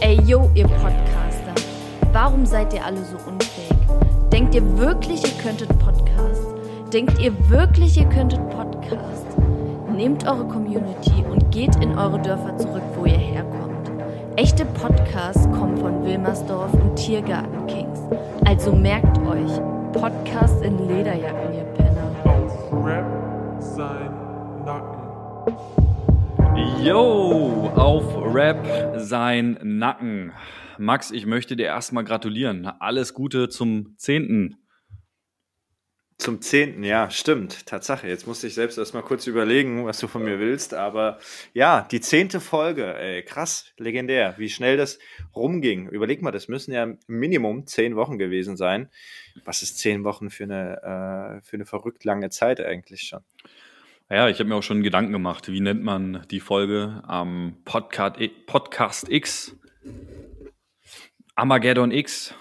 Ey, yo, ihr Podcaster. Warum seid ihr alle so unfähig? Denkt ihr wirklich, ihr könntet Podcast? Denkt ihr wirklich, ihr könntet Podcast? Nehmt eure Community und geht in eure Dörfer zurück, wo ihr herkommt. Echte Podcasts kommen von Wilmersdorf und Tiergarten Kings. Also merkt euch, Podcast in Lederjacken, ihr Penner. Auf Rap sein Nacken. Yo, auf Rap sein Nacken. Max, ich möchte dir erstmal gratulieren. Alles Gute zum 10. Zum 10. Ja, stimmt. Tatsache. Jetzt musste ich selbst erstmal kurz überlegen, was du von mir willst. Aber ja, die zehnte Folge. Ey, krass, legendär. Wie schnell das rumging. Überleg mal, das müssen ja Minimum zehn Wochen gewesen sein. Was ist zehn Wochen für eine, äh, für eine verrückt lange Zeit eigentlich schon? Ja, ich habe mir auch schon Gedanken gemacht, wie nennt man die Folge am Podcast, Podcast X? Armageddon X.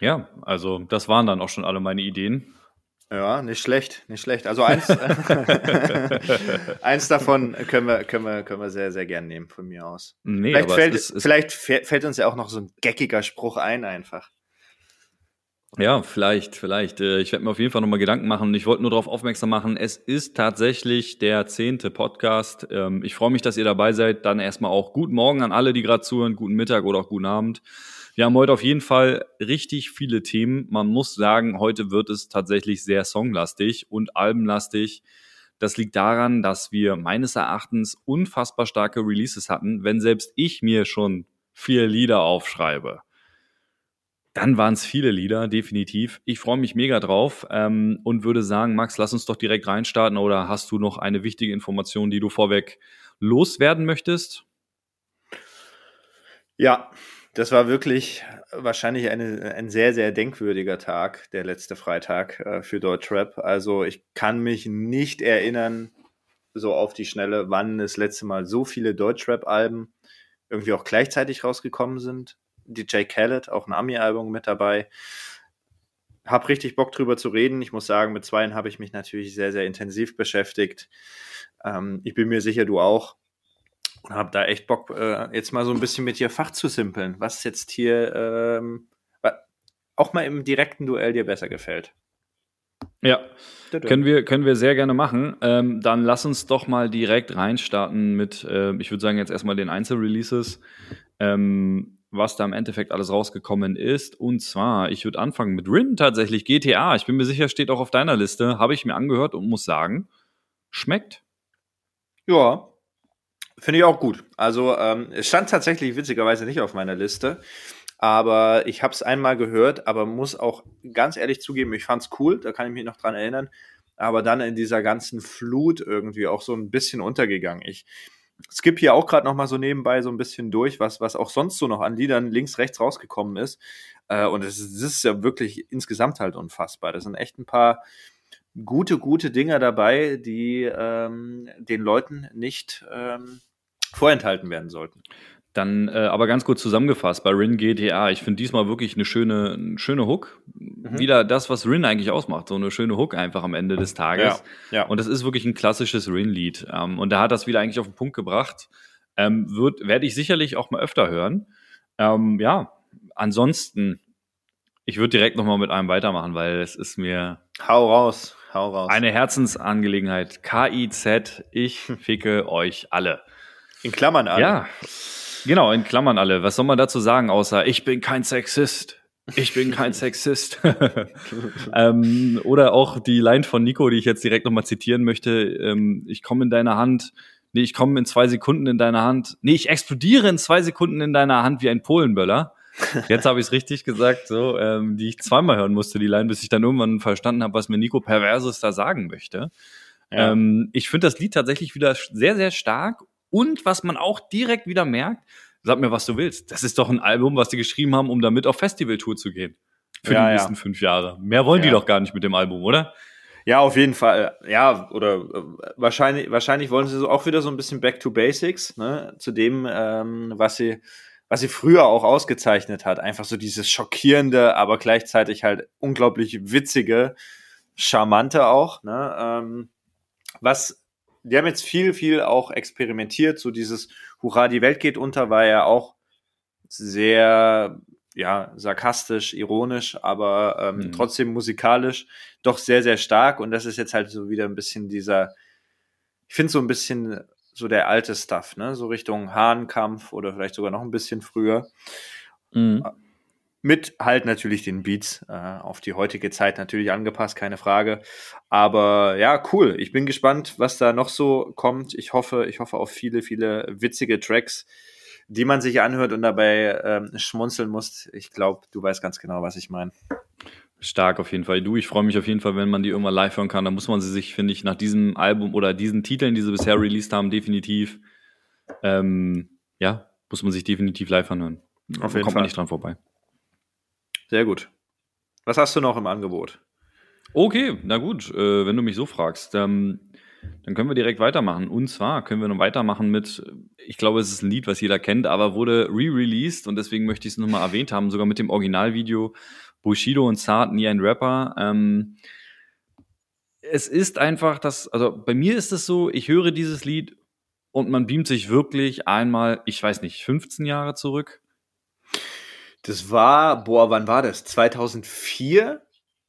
Ja, also das waren dann auch schon alle meine Ideen. Ja, nicht schlecht, nicht schlecht. Also eins, eins davon können wir, können, wir, können wir sehr, sehr gern nehmen von mir aus. Nee, vielleicht, fällt, es es, vielleicht fä- fällt uns ja auch noch so ein geckiger Spruch ein einfach. Ja, vielleicht, vielleicht. Äh, Ich werde mir auf jeden Fall nochmal Gedanken machen. Ich wollte nur darauf aufmerksam machen, es ist tatsächlich der zehnte Podcast. Ähm, Ich freue mich, dass ihr dabei seid. Dann erstmal auch guten Morgen an alle, die gerade zuhören, guten Mittag oder auch guten Abend. Wir haben heute auf jeden Fall richtig viele Themen. Man muss sagen, heute wird es tatsächlich sehr songlastig und albenlastig. Das liegt daran, dass wir meines Erachtens unfassbar starke Releases hatten. Wenn selbst ich mir schon vier Lieder aufschreibe, dann waren es viele Lieder, definitiv. Ich freue mich mega drauf ähm, und würde sagen, Max, lass uns doch direkt reinstarten oder hast du noch eine wichtige Information, die du vorweg loswerden möchtest? Ja, das war wirklich wahrscheinlich eine, ein sehr, sehr denkwürdiger Tag, der letzte Freitag äh, für Deutschrap. Also ich kann mich nicht erinnern, so auf die Schnelle, wann das letzte Mal so viele Deutschrap-Alben irgendwie auch gleichzeitig rausgekommen sind. DJ Khaled, auch ein Ami-Album mit dabei. Hab richtig Bock drüber zu reden. Ich muss sagen, mit zweien habe ich mich natürlich sehr, sehr intensiv beschäftigt. Ähm, ich bin mir sicher, du auch. Und habe da echt Bock, äh, jetzt mal so ein bisschen mit dir Fach zu simpeln, was jetzt hier ähm, auch mal im direkten Duell dir besser gefällt. Ja, können wir, können wir sehr gerne machen. Ähm, dann lass uns doch mal direkt reinstarten mit, äh, ich würde sagen, jetzt erstmal den Einzelreleases, ähm, was da im Endeffekt alles rausgekommen ist. Und zwar, ich würde anfangen mit Rin tatsächlich, GTA. Ich bin mir sicher, steht auch auf deiner Liste. Habe ich mir angehört und muss sagen, schmeckt. Ja, finde ich auch gut. Also ähm, es stand tatsächlich witzigerweise nicht auf meiner Liste, aber ich habe es einmal gehört, aber muss auch ganz ehrlich zugeben, ich fand's cool, da kann ich mich noch dran erinnern, aber dann in dieser ganzen Flut irgendwie auch so ein bisschen untergegangen. Ich skip hier auch gerade noch mal so nebenbei so ein bisschen durch, was, was auch sonst so noch an Liedern links, rechts rausgekommen ist. Äh, und es ist, ist ja wirklich insgesamt halt unfassbar. Das sind echt ein paar gute, gute Dinger dabei, die ähm, den Leuten nicht ähm, vorenthalten werden sollten. Dann äh, aber ganz kurz zusammengefasst bei Rin GTA. Ich finde diesmal wirklich eine schöne, eine schöne Hook. Wieder das, was Rin eigentlich ausmacht. So eine schöne Hook einfach am Ende des Tages. Ja, ja. Und das ist wirklich ein klassisches Rin-Lied. Ähm, und da hat das wieder eigentlich auf den Punkt gebracht. Ähm, wird, werde ich sicherlich auch mal öfter hören. Ähm, ja, ansonsten, ich würde direkt nochmal mit einem weitermachen, weil es ist mir Hau raus, hau raus. eine Herzensangelegenheit. KIZ, ich ficke euch alle. In Klammern an. Ja, genau, in Klammern alle. Was soll man dazu sagen, außer ich bin kein Sexist. Ich bin kein Sexist. ähm, oder auch die Line von Nico, die ich jetzt direkt nochmal zitieren möchte. Ähm, ich komme in deine Hand. Nee, ich komme in zwei Sekunden in deine Hand. Nee, ich explodiere in zwei Sekunden in deiner Hand wie ein Polenböller. Jetzt habe ich es richtig gesagt, so, ähm, die ich zweimal hören musste, die Line, bis ich dann irgendwann verstanden habe, was mir Nico Perverses da sagen möchte. Ja. Ähm, ich finde das Lied tatsächlich wieder sehr, sehr stark. Und was man auch direkt wieder merkt, sag mir, was du willst. Das ist doch ein Album, was die geschrieben haben, um damit auf Festivaltour zu gehen. Für Ja, die ja. nächsten fünf Jahre. Mehr wollen die Ja. doch gar nicht mit dem Album, oder? Ja, auf jeden Fall. Ja, oder äh, wahrscheinlich, wahrscheinlich wollen sie so auch wieder so ein bisschen back to basics, ne, zu dem, ähm, was sie, was sie früher auch ausgezeichnet hat. Einfach so dieses schockierende, aber gleichzeitig halt unglaublich witzige, charmante auch, ne, ähm, was, die haben jetzt viel, viel auch experimentiert, so dieses Hurra, die Welt geht unter war ja auch sehr ja, sarkastisch, ironisch, aber ähm, Mhm. trotzdem musikalisch doch sehr, sehr stark. Und das ist jetzt halt so wieder ein bisschen dieser, ich finde so ein bisschen so der alte Stuff, ne? So Richtung Hahnkampf oder vielleicht sogar noch ein bisschen früher. Mhm. Mit halt natürlich den Beats äh, auf die heutige Zeit natürlich angepasst, keine Frage. Aber ja, cool. Ich bin gespannt, was da noch so kommt. Ich hoffe, ich hoffe auf viele, viele witzige Tracks, die man sich anhört und dabei ähm, schmunzeln muss. Ich glaube, du weißt ganz genau, was ich meine. Stark auf jeden Fall. Du, ich freue mich auf jeden Fall, wenn man die irgendwann live hören kann. Da muss man sie sich, finde ich, nach diesem Album oder diesen Titeln, die sie bisher released haben, definitiv, ähm, ja, muss man sich definitiv live anhören. Auf Da jeden kommt Fall. man nicht dran vorbei. Sehr gut. Was hast du noch im Angebot? Okay, na gut, äh, wenn du mich so fragst, ähm, dann können wir direkt weitermachen. Und zwar können wir noch weitermachen mit, ich glaube, es ist ein Lied, was jeder kennt, aber wurde re-released und deswegen möchte ich es nochmal erwähnt haben, sogar mit dem Originalvideo Bushido und Saad, nie ein Rapper. Ähm, es ist einfach das, also bei mir ist es so, ich höre dieses Lied und man beamt sich wirklich einmal, ich weiß nicht, 15 Jahre zurück. Das war, boah, wann war das? 2004?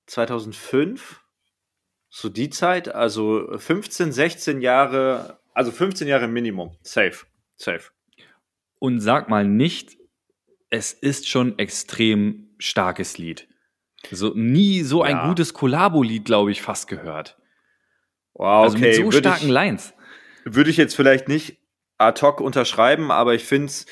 2005? So die Zeit? Also 15, 16 Jahre, also 15 Jahre Minimum. Safe. Safe. Und sag mal nicht, es ist schon extrem starkes Lied. So nie so ein Ja. gutes Kollabo-Lied, glaube ich, fast gehört. Wow, Also okay. mit so würde starken ich, Lines. würde ich jetzt vielleicht nicht ad hoc unterschreiben, aber ich finde es,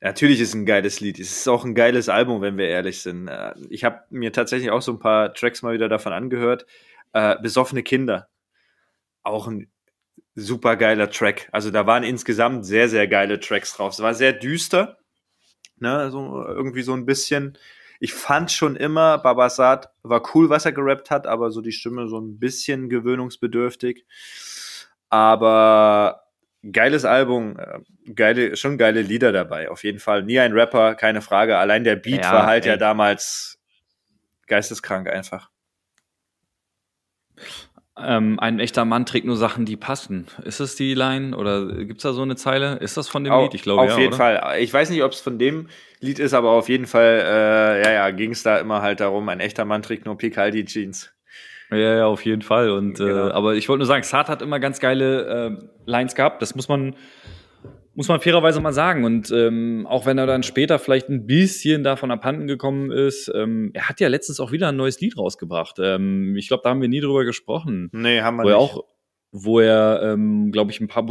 natürlich ist ein geiles Lied. Es ist auch ein geiles Album, wenn wir ehrlich sind. Äh, Ich habe mir tatsächlich auch so ein paar Tracks mal wieder davon angehört. Äh, Besoffene Kinder. Auch ein super geiler Track. Also da waren insgesamt sehr, sehr geile Tracks drauf. Es war sehr düster. Ne, so irgendwie so ein bisschen. Ich fand schon immer, Babasat war cool, was er gerappt hat, aber so die Stimme so ein bisschen gewöhnungsbedürftig. Aber geiles Album, äh, geile, schon geile Lieder dabei, auf jeden Fall. Nie ein Rapper, keine Frage. Allein der Beat Ja, war halt ja ey. damals geisteskrank einfach. Ähm, ein echter Mann trägt nur Sachen, die passen. Ist es die Line oder gibt's da so eine Zeile? Ist das von dem Au- Lied? Ich glaube auf ja. jeden oder? Fall. Ich weiß nicht, ob es von dem Lied ist, aber auf jeden Fall, äh, ja, ja, ging es da immer halt darum, ein echter Mann trägt nur Picaldi Jeans. Ja, ja, auf jeden Fall. Und Genau. äh, aber ich wollte nur sagen, Saad hat immer ganz geile äh, Lines gehabt. Das muss man muss man fairerweise mal sagen. Und ähm, auch wenn er dann später vielleicht ein bisschen davon abhanden gekommen ist, ähm, er hat ja letztens auch wieder ein neues Lied rausgebracht. Ähm, ich glaube, da haben wir nie drüber gesprochen. Nee, haben wir Wo er nicht. auch, wo er, ähm, glaube ich, ein paar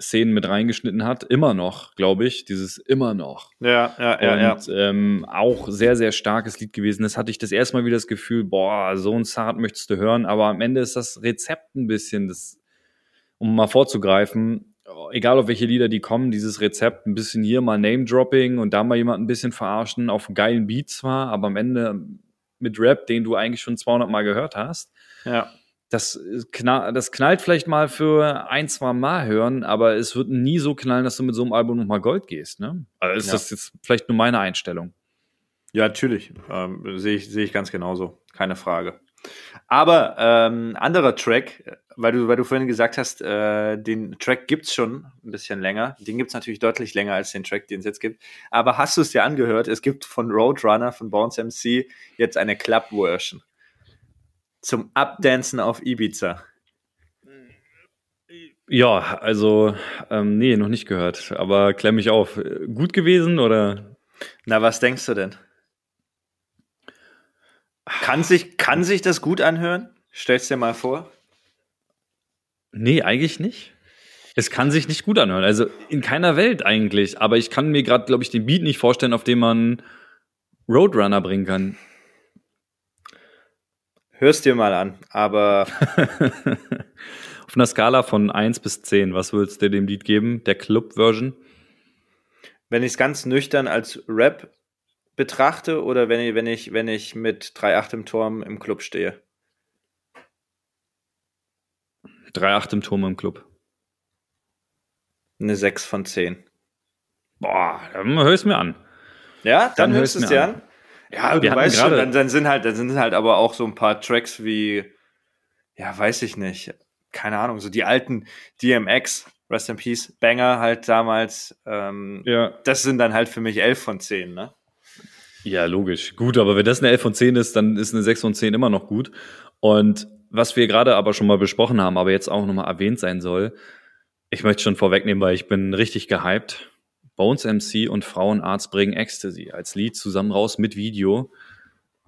Bushido-Szenen mit reingeschnitten hat. Immer noch, glaube ich. Dieses immer noch. ja, ja, ja, ja. Und ähm, auch sehr, sehr starkes Lied gewesen. Das hatte ich das erste Mal wieder das Gefühl, boah, so ein Zart möchtest du hören. Aber am Ende ist das Rezept ein bisschen, das, um mal vorzugreifen, egal auf welche Lieder die kommen, dieses Rezept, ein bisschen hier mal Name-Dropping und da mal jemand ein bisschen verarschen, auf einen geilen Beat zwar, aber am Ende mit Rap, den du eigentlich schon 200 Mal gehört hast. ja. Das, knall, das knallt vielleicht mal für ein, zwei Mal hören, aber es wird nie so knallen, dass du mit so einem Album nochmal Gold gehst. Ne? Also ist Ja. das jetzt vielleicht nur meine Einstellung. Ja, natürlich. Ähm, Sehe ich, sehe ich ganz genauso. Keine Frage. Aber ähm, anderer Track, äh, weil du, weil du vorhin gesagt hast, äh, den Track gibt's schon ein bisschen länger. Den gibt's natürlich deutlich länger als den Track, den es jetzt gibt. Aber hast du es dir angehört? Es gibt von Roadrunner, von Bounce MC, jetzt eine Club-Version. Zum Updancen auf Ibiza. Ja, also, ähm, nee, noch nicht gehört, aber klär mich auf. Gut gewesen oder? Na, was denkst du denn? Kann sich, kann sich das gut anhören? Stell's dir mal vor. Nee, eigentlich nicht. Es kann sich nicht gut anhören. Also in keiner Welt eigentlich. Aber ich kann mir gerade, glaube ich, den Beat nicht vorstellen, auf dem man Roadrunner bringen kann. Hör's dir mal an. Aber auf einer Skala von 1 bis 10, was würdest du dem Lied geben? Der Club-Version? wenn ich es ganz nüchtern als Rap betrachte oder wenn ich, wenn ich, wenn ich mit 3-8 im Turm im Club stehe. 3-8 im Turm im Club. Eine 6 von 10. Boah, dann hör es mir an. Ja, dann, Dann hörst du es dir an. an. Ja, du weißt schon, dann, dann sind halt, dann sind halt aber auch so ein paar Tracks wie, ja, weiß ich nicht, keine Ahnung, so die alten DMX Rest in Peace, Banger halt damals. Ähm, Ja. Das sind dann halt für mich 11 von 10, ne? Ja, logisch. Gut, aber wenn das eine 11 von 10 ist, dann ist eine 6 von 10 immer noch gut. Und was wir gerade aber schon mal besprochen haben, aber jetzt auch nochmal erwähnt sein soll, ich möchte schon vorwegnehmen, weil ich bin richtig gehypt. Bones MC und Frauenarzt bringen Ecstasy als Lied zusammen raus mit Video.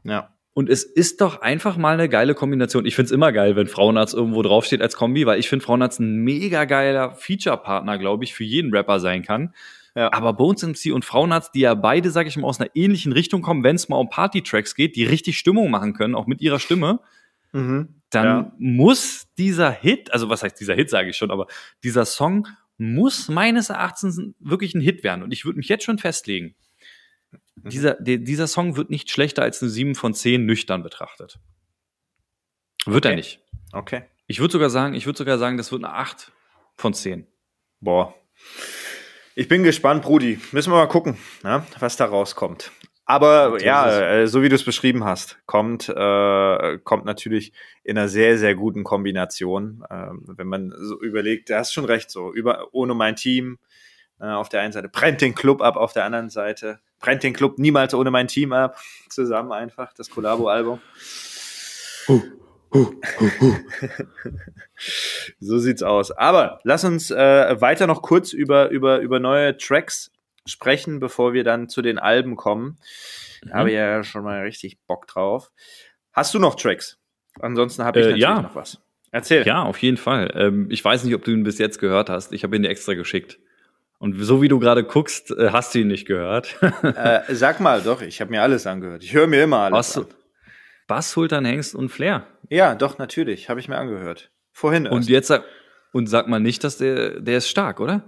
Ja. Und es ist doch einfach mal eine geile Kombination. Ich find's immer geil, wenn Frauenarzt irgendwo draufsteht als Kombi, weil ich finde Frauenarzt ein mega geiler Feature-Partner, glaube ich, für jeden Rapper sein kann. Ja. Aber Bones MC und Frauenarzt, die ja beide, sag ich mal, aus einer ähnlichen Richtung kommen, wenn es mal um Party-Tracks geht, die richtig Stimmung machen können, auch mit ihrer Stimme, Mhm. dann Ja. muss dieser Hit, also was heißt dieser Hit, sage ich schon, aber dieser Song muss meines Erachtens wirklich ein Hit werden. Und ich würde mich jetzt schon festlegen, dieser, der, dieser Song wird nicht schlechter als eine 7 von 10 nüchtern betrachtet. Wird er Okay. nicht. Okay. Ich würde sogar sagen, ich würde sogar sagen, das wird eine 8 von 10. Boah. Ich bin gespannt, Brudi. Müssen wir mal gucken, ne, was da rauskommt. Aber So ja, äh, so wie du es beschrieben hast, kommt, äh, kommt natürlich in einer sehr, sehr guten Kombination. Ähm, wenn man so überlegt, du hast schon recht, so über ohne mein Team äh, auf der einen Seite, brennt den Club ab auf der anderen Seite, brennt den Club niemals ohne mein Team ab, zusammen einfach, das Collabo-Album. So sieht's aus. Aber lass uns äh, weiter noch kurz über, über, über neue Tracks sprechen, bevor wir dann zu den Alben kommen. Da habe ich ja schon mal richtig Bock drauf. Hast du noch Tracks? Ansonsten habe ich Äh, natürlich ja. noch was. Erzähl. Ja, auf jeden Fall. Ähm, ich weiß nicht, ob du ihn bis jetzt gehört hast. Ich habe ihn dir extra geschickt. Und so wie du gerade guckst, äh, hast du ihn nicht gehört. Äh, sag mal, doch, ich habe mir alles angehört. Ich höre mir immer alles Was? an. Bass, Sultan, Hengst und Flair. Ja, doch, natürlich. Habe ich mir angehört. Vorhin Und erst. jetzt sag, und sag mal nicht, dass der, der ist stark, oder?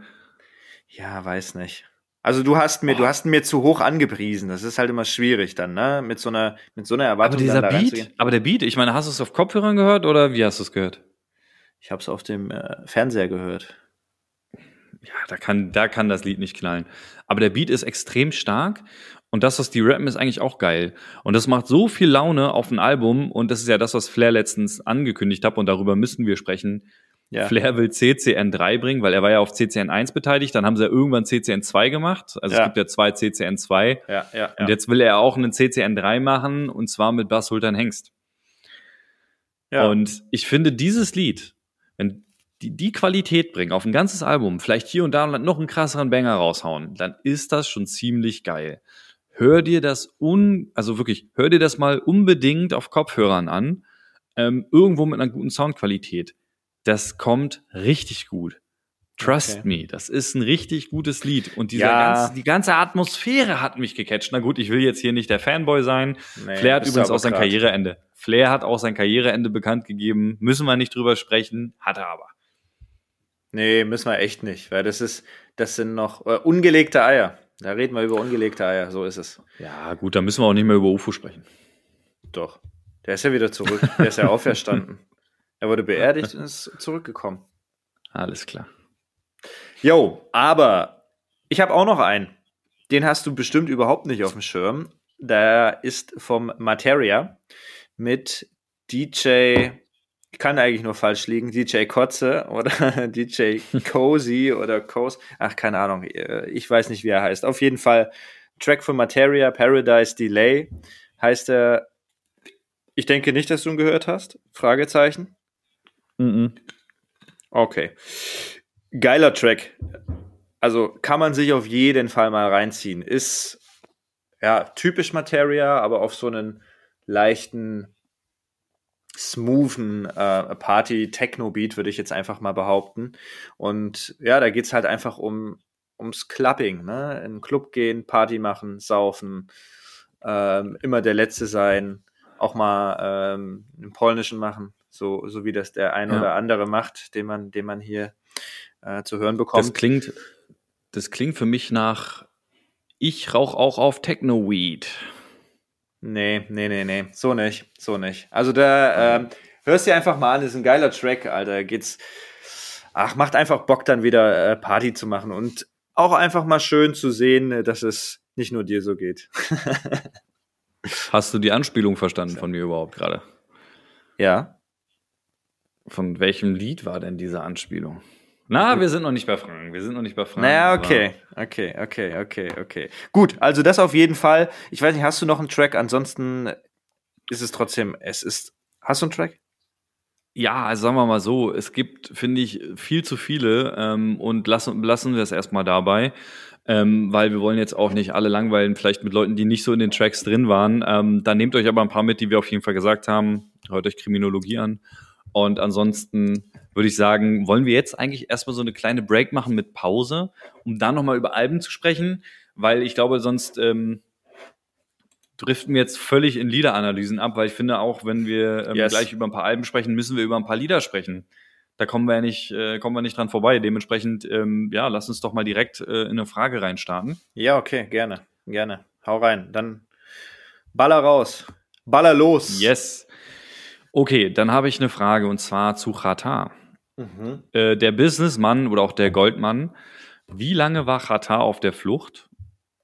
Ja, weiß nicht. Also du hast mir, du hast mir zu hoch angepriesen. Das ist halt immer schwierig dann, ne? Mit so einer, mit so einer Aber Erwartung dieser dann da Beat, aber der Beat, ich meine, hast du es auf Kopfhörern gehört oder wie hast du es gehört? Ich habe es auf dem äh, Fernseher gehört. Ja, da kann, da kann das Lied nicht knallen. Aber der Beat ist extrem stark und das, was die rappen, ist eigentlich auch geil. Und das macht so viel Laune auf ein Album und das ist ja das, was Flair letztens angekündigt hat und darüber müssen wir sprechen. Ja. Flair will CCN3 bringen, weil er war ja auf CCN1 beteiligt, dann haben sie ja irgendwann CCN2 gemacht. Also Ja. es gibt ja zwei CCN2 Ja, ja, und jetzt will er auch einen CCN3 machen und zwar mit Bass Sultan Hengst. ja. Und ich finde dieses Lied, wenn die, die Qualität bringen auf ein ganzes Album, vielleicht hier und da noch einen krasseren Banger raushauen, dann ist das schon ziemlich geil. Hör dir das un, also wirklich, hör dir das mal unbedingt auf Kopfhörern an, ähm, irgendwo mit einer guten Soundqualität. Das kommt richtig gut. Trust Okay. me, das ist ein richtig gutes Lied. Und dieser Ja. ganze, die ganze Atmosphäre hat mich gecatcht. Na gut, ich will jetzt hier nicht der Fanboy sein. Nee, Flair hat übrigens auch sein grad. Karriereende. Flair hat auch sein Karriereende bekannt gegeben. Müssen wir nicht drüber sprechen, hat er aber. Nee, müssen wir echt nicht, weil das ist, das sind noch äh, ungelegte Eier. Da reden wir über ungelegte Eier, so ist es. Ja, gut, dann müssen wir auch nicht mehr über UFO sprechen. Doch. Der ist ja wieder zurück. Der ist ja auferstanden. Er wurde beerdigt und ist zurückgekommen. Alles klar. Jo, aber ich habe auch noch einen. Den hast du bestimmt überhaupt nicht auf dem Schirm. Der ist vom Materia mit DJ, kann eigentlich nur falsch liegen, DJ Kotze oder DJ Cozy oder Coz. Ach, keine Ahnung. äh, Ich weiß nicht, wie er heißt. Auf jeden Fall Track von Materia, Paradise Delay heißt er. Ich denke nicht, dass du ihn gehört hast. Fragezeichen. Mhm. Okay. Geiler Track. Also kann man sich auf jeden Fall mal reinziehen. Ist ja typisch Materia, aber auf so einen leichten, smoothen äh, Party-Techno-Beat, würde ich jetzt einfach mal behaupten. Und ja, da geht's halt einfach um ums Clubbing, ne? In den Club gehen, Party machen, saufen, ähm, immer der Letzte sein, auch mal ähm, einen polnischen machen, so, so wie das der ein Ja. oder andere macht, den man, den man hier äh, zu hören Das bekommt. klingt, das klingt für mich nach, ich rauch auch auf Techno-Weed. Nee, nee, nee, nee, so nicht, so nicht. Also da ähm, hörst dir einfach mal an, ist ein geiler Track, Alter. Geht's, ach, macht einfach Bock dann wieder äh, Party zu machen und auch einfach mal schön zu sehen, äh, dass es nicht nur dir so geht. Hast du die Anspielung verstanden von mir überhaupt gerade? ja. Von welchem Lied war denn diese Anspielung? Na, wir sind noch nicht bei Fragen. Wir sind noch nicht bei Fragen. Naja, okay, okay, okay, okay, okay. Gut, also das auf jeden Fall. Ich weiß nicht, hast du noch einen Track? Ansonsten ist es trotzdem, es ist. Hast du einen Track? Ja, also sagen wir mal so, es gibt, finde ich, viel zu viele ähm, und lassen, lassen wir es erstmal dabei, ähm, weil wir wollen jetzt auch nicht alle langweilen, vielleicht mit Leuten, die nicht so in den Tracks drin waren. Ähm, dann nehmt euch aber ein paar mit, die wir auf jeden Fall gesagt haben. Hört euch Kriminologie an. Und ansonsten würde ich sagen, wollen wir jetzt eigentlich erstmal so eine kleine Break machen mit Pause, um dann nochmal über Alben zu sprechen, weil ich glaube, sonst ähm, driften wir jetzt völlig in Liederanalysen ab, weil ich finde auch, wenn wir ähm, Yes. gleich über ein paar Alben sprechen, müssen wir über ein paar Lieder sprechen. Da kommen wir ja nicht, äh, kommen wir nicht dran vorbei. Dementsprechend, ähm, ja, lass uns doch mal direkt äh, in eine Frage reinstarten. Ja, okay, gerne, gerne. Hau rein. Dann baller raus. Baller los. Yes. Okay, dann habe ich eine Frage und zwar zu Chata. Mhm. Äh, der Businessmann oder auch der Goldmann, wie lange war Chata auf der Flucht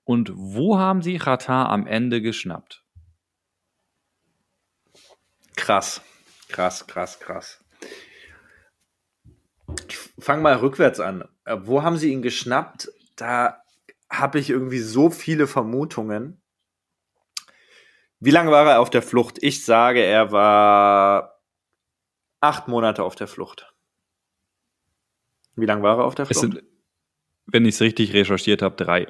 und wo haben sie Chata am Ende geschnappt? Krass. Krass, krass, krass. Ich fang mal rückwärts an. Äh, Wo haben sie ihn geschnappt? Da habe ich irgendwie so viele Vermutungen. Wie lange war er auf der Flucht? Ich sage, er war acht Monate auf der Flucht. Wie lange war er auf der Flucht? sind, wenn ich es richtig recherchiert habe, drei.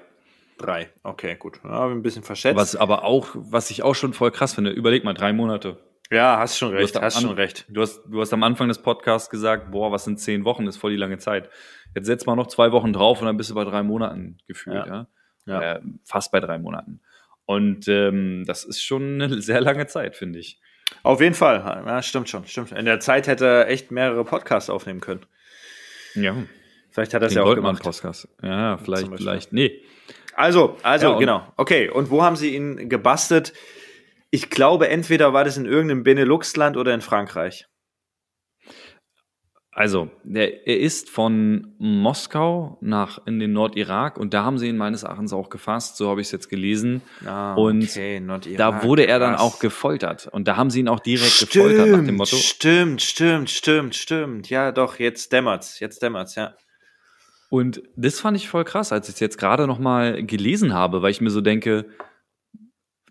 Drei. Okay, gut. Ja, ein bisschen verschätzt. Was aber auch, was ich auch schon voll krass finde, überleg mal, drei Monate. Ja, hast schon recht, hast An- schon recht. Du hast, du hast am Anfang des Podcasts gesagt, boah, was sind zehn Wochen, das ist voll die lange Zeit. Jetzt setzt mal noch zwei Wochen drauf und dann bist du bei drei Monaten gefühlt, ja. Ja. Äh, fast bei drei Monaten. Und ähm, das ist schon eine sehr lange Zeit, finde ich. Auf jeden Fall. Ja, stimmt schon, stimmt. In der Zeit hätte er echt mehrere Podcasts aufnehmen können. Ja. Vielleicht hat er es ja auch Goldmann gemacht. Podcast. Ja, vielleicht, vielleicht. Nee. Also, also, Ja, genau. Okay, und wo haben sie ihn gebastelt? Ich glaube, entweder war das in irgendeinem Benelux-Land oder in Frankreich. Also, der, er ist von Moskau nach in den Nordirak und da haben sie ihn meines Erachtens auch gefasst, so habe ich es jetzt gelesen. Ah, Und Nordirak, da wurde er dann krass. auch gefoltert. Und da haben sie ihn auch direkt gefoltert nach dem Motto. Stimmt, stimmt, stimmt, stimmt. Ja, doch, jetzt dämmert's, jetzt dämmert's, ja. Und das fand ich voll krass, als ich es jetzt gerade noch mal gelesen habe, weil ich mir so denke,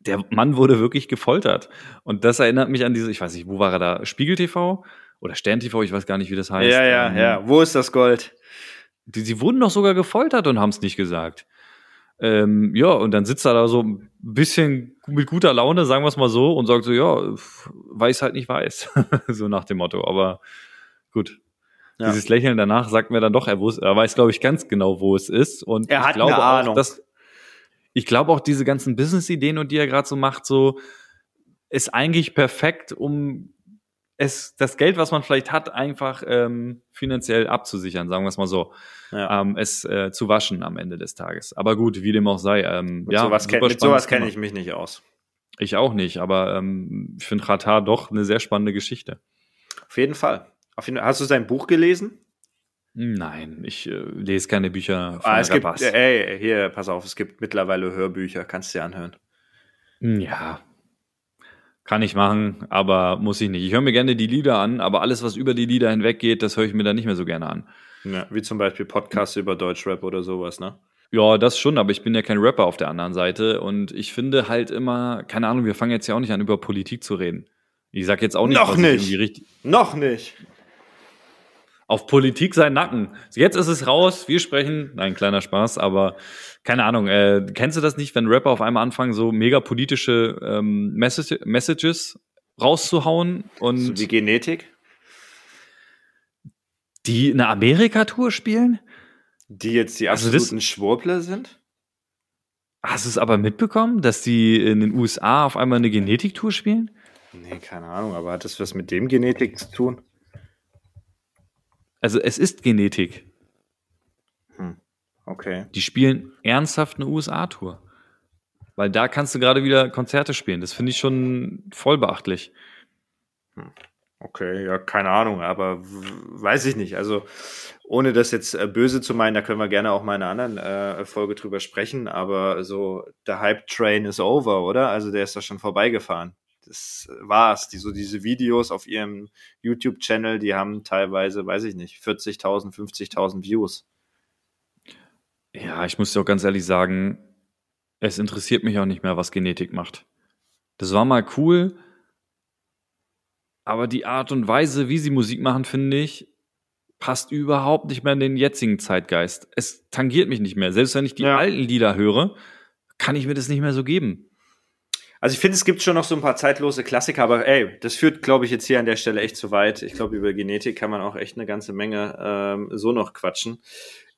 der Mann wurde wirklich gefoltert. Und das erinnert mich an diese, ich weiß nicht, wo war er da? Spiegel TV oder Stern TV, ich weiß gar nicht, wie das heißt. ja, ja, Ähm, ja. Wo ist das Gold? Die, sie wurden doch sogar gefoltert und haben es nicht gesagt. Ähm, ja, und dann sitzt er da so ein bisschen mit guter Laune, sagen wir es mal so, und sagt so, ja, weiß halt nicht weiß. so nach dem Motto. Aber gut. Ja. Dieses Lächeln danach sagt mir dann doch, er, wusste, er weiß, glaube ich, ganz genau, wo es ist. Und Er ich hat glaube eine auch, Ahnung. dass ich glaube auch, diese ganzen Business-Ideen und die er gerade so macht, so ist eigentlich perfekt, um es, das Geld, was man vielleicht hat, einfach ähm, finanziell abzusichern, sagen wir es mal so, Ja. ähm, es äh, zu waschen am Ende des Tages. Aber gut, wie dem auch sei. Ähm, Mit ja, sowas, kenn, mit sowas kenne ich mich nicht aus. Ich auch nicht, aber ähm, ich finde Ratar doch eine sehr spannende Geschichte. Auf jeden Fall. Auf jeden Fall. Hast du sein Buch gelesen? Nein, ich äh, lese keine Bücher von Ah, es gibt, Rapace. ey, hier, pass auf, es gibt mittlerweile Hörbücher, kannst du dir anhören. Ja. Kann ich machen, aber muss ich nicht. Ich höre mir gerne die Lieder an, aber alles, was über die Lieder hinweg geht, das höre ich mir dann nicht mehr so gerne an. Ja, wie zum Beispiel Podcasts über Deutschrap oder sowas, ne? Ja, das schon, aber ich bin ja kein Rapper auf der anderen Seite und ich finde halt immer, keine Ahnung, wir fangen jetzt ja auch nicht an, über Politik zu reden. Ich sag jetzt auch nicht, Noch was ich nicht. irgendwie richtig. Noch nicht. Auf Politik sein Nacken. Jetzt ist es raus, wir sprechen. Nein, kleiner Spaß, aber keine Ahnung. Äh, kennst du das nicht, wenn Rapper auf einmal anfangen, so mega politische ähm, Message Messages rauszuhauen und So wie Genetik, die eine Amerika-Tour spielen? die jetzt die Also das- absoluten Schwurbler sind? Hast du es aber mitbekommen, dass die in den USA auf einmal eine Genetiktour spielen? Nee, keine Ahnung, aber hat das was mit dem Genetik zu tun? Also es ist Genetik. Okay. Die spielen ernsthaft eine USA-Tour. Weil da kannst du gerade wieder Konzerte spielen. Das finde ich schon voll beachtlich. Okay, ja, keine Ahnung, aber weiß ich nicht. Also, ohne das jetzt äh, böse zu meinen, da können wir gerne auch mal in einer anderen äh, Folge drüber sprechen, aber so, der Hype-Train ist over, oder? Also, der ist doch schon vorbeigefahren. Das war's. Die, so diese Videos auf ihrem YouTube-Channel, die haben teilweise, weiß ich nicht, 40.000, 50.000 Views. Ja, ich muss dir auch ganz ehrlich sagen, es interessiert mich auch nicht mehr, was Genetik macht. Das war mal cool, aber die Art und Weise, wie sie Musik machen, finde ich, passt überhaupt nicht mehr in den jetzigen Zeitgeist. Es tangiert mich nicht mehr. Selbst wenn ich die Ja. alten Lieder höre, kann ich mir das nicht mehr so geben. Also ich finde, es gibt schon noch so ein paar zeitlose Klassiker, aber ey, das führt, glaube ich, jetzt hier an der Stelle echt zu weit. Ich glaube, über Genetik kann man auch echt eine ganze Menge ähm, so noch quatschen.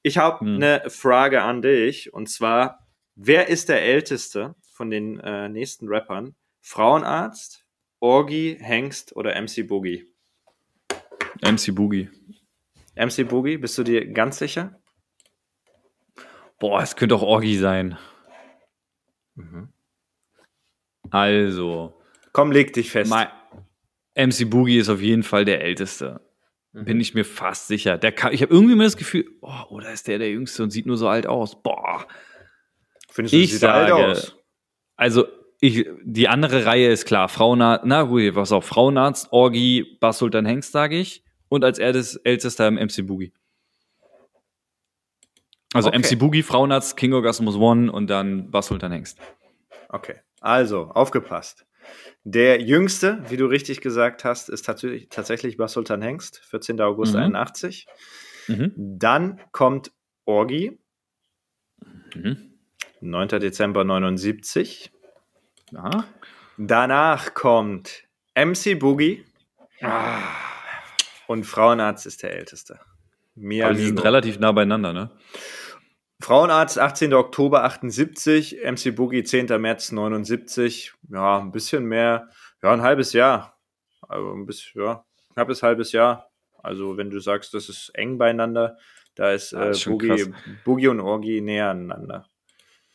Ich habe Hm. eine Frage an dich und zwar, wer ist der älteste von den äh, nächsten Rappern? Frauenarzt, Orgi, Hengst oder MC Boogie? MC Boogie. MC Boogie, bist du dir ganz sicher? Boah, es könnte auch Orgi sein. Also, Komm, leg dich fest. mein, MC Boogie ist auf jeden Fall der Älteste. Mhm. Bin ich mir fast sicher. Der kann, ich habe irgendwie immer das Gefühl, oh, oder ist der der Jüngste und sieht nur so alt aus? Boah. Findest du, Ich sieht er alt sage, aus? also ich, die andere Reihe ist klar. Frauenarzt, na gut, was auch Frauenarzt, Orgi, Bas Sultan Hengst, sage ich. Und als ältes- ältester im MC Boogie. Also Okay. MC Boogie, Frauenarzt, King Orgasmus One und dann Bas Sultan Hengst. Okay, also aufgepasst. Der jüngste, wie du richtig gesagt hast, ist tatsächlich, tatsächlich Bas Sultan Hengst, 14. August Mhm. 81. Mhm. Dann kommt Orgi, Mhm. 9. Dezember 79. Ja. Danach kommt MC Boogie und Frauenarzt ist der älteste. Mia Aber die sind relativ nah beieinander, ne? Frauenarzt 18. Oktober 78, MC Boogie 10. März 79. Ja, ein bisschen mehr, ja, ein halbes Jahr. Also ein bisschen, ja, knappes halbes Jahr. Also wenn du sagst, das ist eng beieinander, da ist, Ja, äh, ist Boogie. Boogie und Orgi näher aneinander.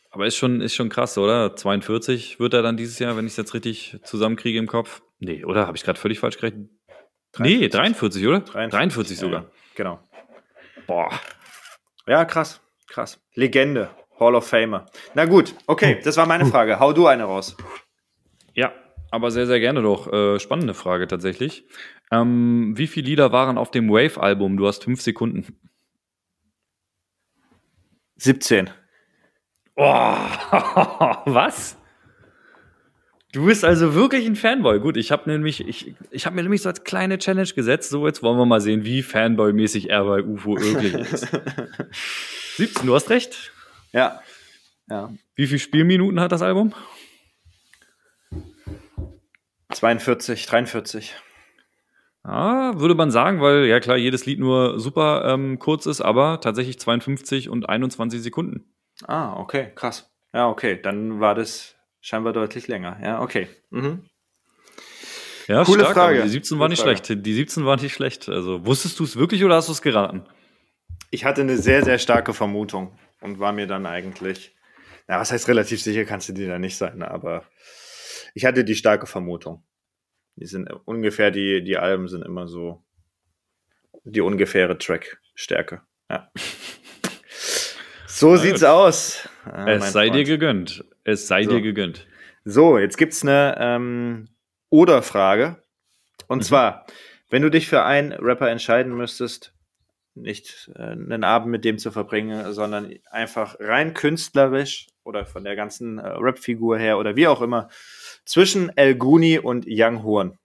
Aber ist schon, ist schon krass, oder? 42 wird er dann dieses Jahr, wenn ich es jetzt richtig zusammenkriege im Kopf. Nee, oder? Habe ich gerade völlig falsch gerechnet? Nee, 43, oder? 43, sogar. Ja, genau. Boah. Ja, krass, krass. Legende, Hall of Famer. Na gut, okay, das war meine Frage. Hau du eine raus. Ja, aber sehr, sehr gerne doch. Äh, spannende Frage tatsächlich. Ähm, wie viele Lieder waren auf dem Wave-Album? Du hast fünf Sekunden. 17. Oh, was? Du bist also wirklich ein Fanboy. Gut, ich habe nämlich, ich, ich habe mir nämlich so als kleine Challenge gesetzt. So, jetzt wollen wir mal sehen, wie Fanboy-mäßig er bei UFO wirklich ist. 17, du hast recht. Ja. Ja. Wie viele Spielminuten hat das Album? 42, 43. Ah, würde man sagen, weil ja klar, jedes Lied nur super ähm, kurz ist, aber tatsächlich 52 und 21 Sekunden. Ah, okay, krass. Ja, okay, dann war das scheinbar deutlich länger. Ja, okay. Mhm. Ja, Coole stark, Frage. die 17 Coole war nicht Frage. schlecht. Die 17 war nicht schlecht. Also wusstest du es wirklich oder hast du es geraten? Ich hatte eine sehr, sehr starke Vermutung und war mir dann eigentlich, na, was heißt relativ sicher, kannst du dir da nicht sein, aber ich hatte die starke Vermutung. Die sind ungefähr, die, die Alben sind immer so die ungefähre Trackstärke. Ja. So Na sieht's aus. Mein es sei dir Freund. gegönnt. Es sei So. dir gegönnt. So, jetzt gibt's eine ähm, Oder-Frage. Und Mhm. zwar, wenn du dich für einen Rapper entscheiden müsstest, nicht äh, einen Abend mit dem zu verbringen, sondern einfach rein künstlerisch oder von der ganzen äh, Rap-Figur her oder wie auch immer, zwischen El Guni und Young Horn.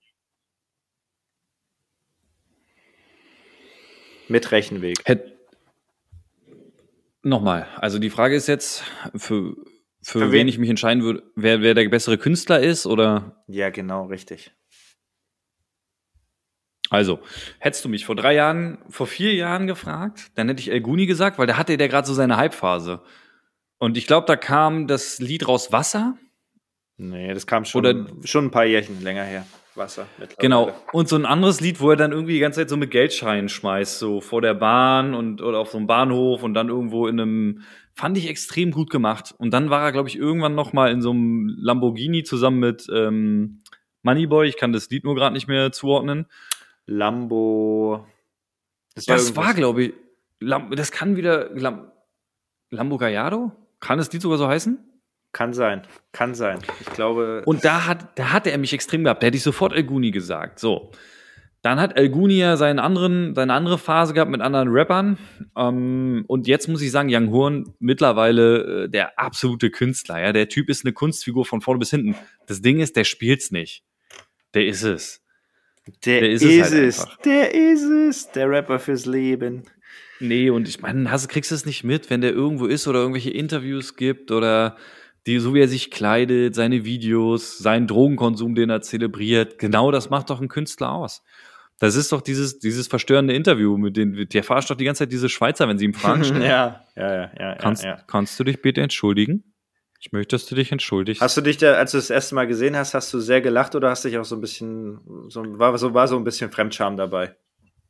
Mit Rechenweg. Hätt Nochmal, also die Frage ist jetzt, für, für, Für wen wen? ich mich entscheiden würde, wer, wer der bessere Künstler ist oder Ja, genau, richtig. Also, hättest du mich vor drei Jahren, vor vier Jahren gefragt, dann hätte ich El Guni gesagt, weil da hatte der gerade so seine Hype-Phase. Und ich glaube, da kam das Lied raus Wasser. Nee, das kam schon, Oder- schon ein paar Jährchen länger her. Wasser. Genau. Und so ein anderes Lied, wo er dann irgendwie die ganze Zeit so mit Geldscheinen schmeißt, so vor der Bahn und oder auf so einem Bahnhof und dann irgendwo in einem, fand ich extrem gut gemacht. Und dann war er, glaube ich, irgendwann noch mal in so einem Lamborghini zusammen mit ähm, Moneyboy. Ich kann das Lied nur gerade nicht mehr zuordnen. Lambo. Das irgendwas- war, glaube ich, Lam das kann wieder Lam Lambo Gallardo? Kann das Lied sogar so heißen? Kann sein. Kann sein. Ich glaube. Und da hat, da hatte er mich extrem gehabt. Da hätte ich sofort El Guni gesagt. So. Dann hat El Guni ja seinen anderen, seine andere Phase gehabt mit anderen Rappern. Ähm, und jetzt muss ich sagen, Young Horn mittlerweile äh, der absolute Künstler. Ja, der Typ ist eine Kunstfigur von vorne bis hinten. Das Ding ist, der spielt's nicht. Der ist es. der, der ist ist, es halt es. Der ist es. Der Rapper fürs Leben. Nee, und ich meine, hast, kriegst du es nicht mit, wenn der irgendwo ist oder irgendwelche Interviews gibt oder die, so wie er sich kleidet, seine Videos, seinen Drogenkonsum, den er zelebriert. Genau das macht doch ein Künstler aus. Das ist doch dieses, dieses verstörende Interview, mit dem, der verarscht doch die ganze Zeit diese Schweizer, wenn sie ihm Fragen stellen. ja, ja, ja, ja, kannst, ja. kannst du dich bitte entschuldigen? Ich möchte, dass du dich entschuldigst. Hast du dich da, als du das erste Mal gesehen hast, hast du sehr gelacht oder hast dich auch so ein bisschen, so, war, so, war so ein bisschen Fremdscham dabei?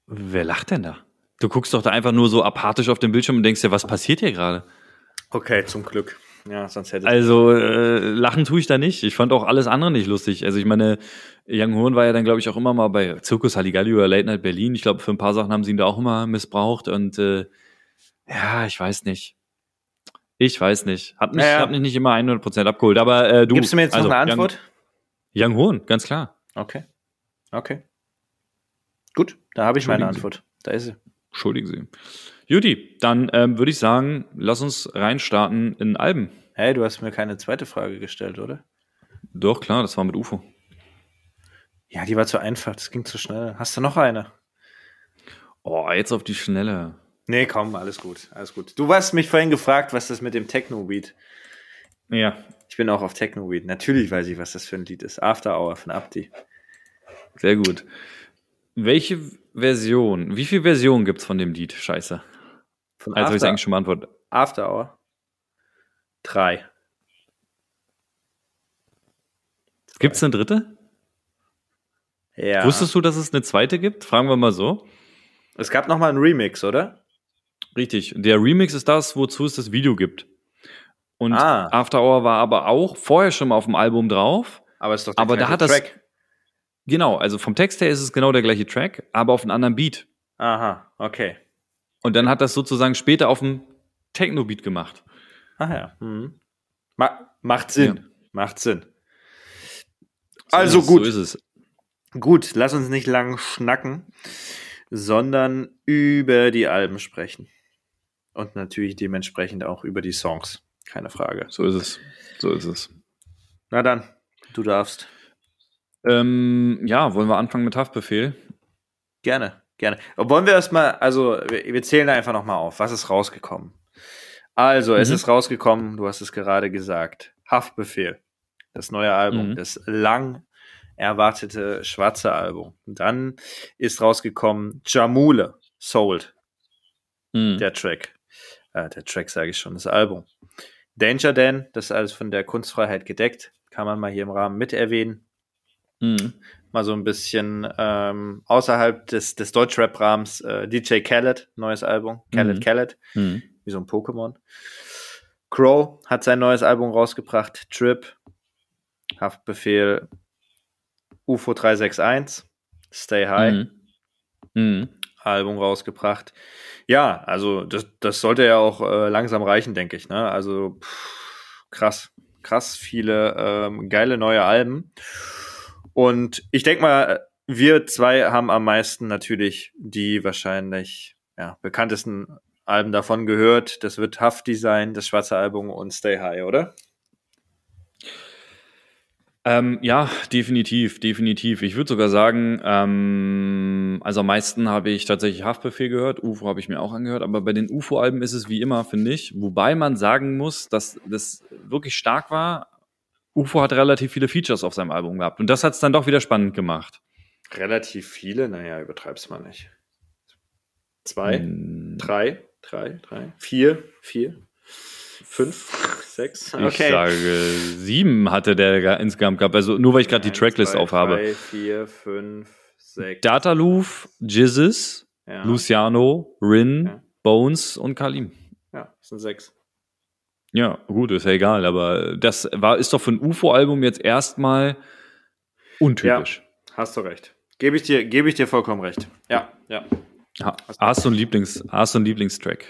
Wer lacht denn da? Du guckst doch da einfach nur so apathisch auf den Bildschirm und denkst dir, was passiert hier gerade? Okay, zum Glück. Ja, sonst hätte Also äh, lachen tue ich da nicht. Ich fand auch alles andere nicht lustig. Also ich meine, Young Horn war ja dann, glaube ich, auch immer mal bei Zirkus Halligalli oder Late Night Berlin. Ich glaube, für ein paar Sachen haben sie ihn da auch immer missbraucht. Und äh, ja, ich weiß nicht. Ich weiß nicht. Hat mich, Ja, ja. hat mich nicht immer 100% abgeholt. Aber äh, du. Gibst du mir jetzt also, noch eine Antwort? Young, Young Horn, ganz klar. Okay. Okay. Gut, da habe ich meine Antwort. Da ist sie. Entschuldigen Sie. Juti, dann ähm, würde ich sagen, lass uns reinstarten in Alben. Hey, du hast mir keine zweite Frage gestellt, oder? Doch, klar, das war mit UFO. Ja, die war zu einfach, das ging zu schnell. Hast du noch eine? Oh, jetzt auf die Schnelle. Nee, komm, alles gut, alles gut. Du hast mich vorhin gefragt, was das mit dem Techno-Beat. Ja, Ich bin auch auf Techno-Beat. Natürlich weiß ich, was das für ein Lied ist. After Hour von Abdi. Sehr gut. Welche Version, wie viele Versionen gibt's von dem Lied? Scheiße. Von Also habe ich eigentlich schon beantwortet. After Hour. Drei. Gibt's eine dritte? Ja. Wusstest du, dass es eine zweite gibt? Fragen wir mal so. Es gab noch mal einen Remix, oder? Richtig. Der Remix ist das, wozu es das Video gibt. Und Ah. After Hour war aber auch vorher schon mal auf dem Album drauf. Aber ist doch der Aber da gleiche hat das- Track. Genau, also vom Text her ist es genau der gleiche Track, aber auf einem anderen Beat. Aha, okay. Und dann hat das sozusagen später auf dem Techno-Beat gemacht. Ach ja. Mhm. Ma macht Sinn. Ja. Macht Sinn. So Also ist es, gut. So ist es. Gut, lass uns nicht lang schnacken, sondern über die Alben sprechen. Und natürlich dementsprechend auch über die Songs. Keine Frage. So ist es. So ist es. Na dann, du darfst. Ähm, ja, wollen wir anfangen mit Haftbefehl? Gerne, gerne. Wollen wir erstmal, also wir, zählen da einfach nochmal auf. Was ist rausgekommen? Also, es Mhm. ist rausgekommen, du hast es gerade gesagt. Haftbefehl. Das neue Album, Mhm. das lang erwartete schwarze Album. Dann ist rausgekommen Jamule, Sold. Mhm. der Track. Äh, der Track sage ich schon, das Album. Danger Dan, das ist alles von der Kunstfreiheit gedeckt, kann man mal hier im Rahmen mit erwähnen. Mhm. Mal so ein bisschen ähm, außerhalb des, des Deutschrap-Rahmens äh, DJ Khaled, neues Album. Khaled Mhm. Khaled, Mhm. wie so ein Pokémon. Crow hat sein neues Album rausgebracht, Trip, Haftbefehl, UFO 361, Stay High. Mhm. Mhm. Album rausgebracht. Ja, also das, das sollte ja auch äh, langsam reichen, denke ich. Ne? Also pff, krass, krass viele ähm, geile neue Alben. Und ich denke mal, wir zwei haben am meisten natürlich die wahrscheinlich ja, bekanntesten Alben davon gehört. Das wird Hafti sein, das schwarze Album und Stay High, oder? Ähm, ja, definitiv, definitiv. Ich würde sogar sagen, ähm, also am meisten habe ich tatsächlich Haftbefehl gehört, UFO habe ich mir auch angehört, aber bei den UFO-Alben ist es wie immer, finde ich. Wobei man sagen muss, dass das wirklich stark war. UFO hat relativ viele Features auf seinem Album gehabt und das hat es dann doch wieder spannend gemacht. Relativ viele, naja, übertreib's mal nicht. Zwei, Hm, drei, drei, drei, vier, vier, fünf, sechs. Ich sage, sieben hatte der insgesamt gehabt, also nur weil ich gerade die Tracklist aufhabe. Drei, vier, fünf, sechs. Dataloof, Jizzes, ja. Luciano, Rin, Ja. Bones und Kalim. ja, das sind sechs. Ja, gut, ist ja egal, aber das war, ist doch für ein UFO-Album jetzt erstmal untypisch. Hast du recht. Gebe ich dir, gebe ich dir vollkommen recht. Ja, ja. Ha, hast du einen Lieblings, hast du einen Lieblingstrack?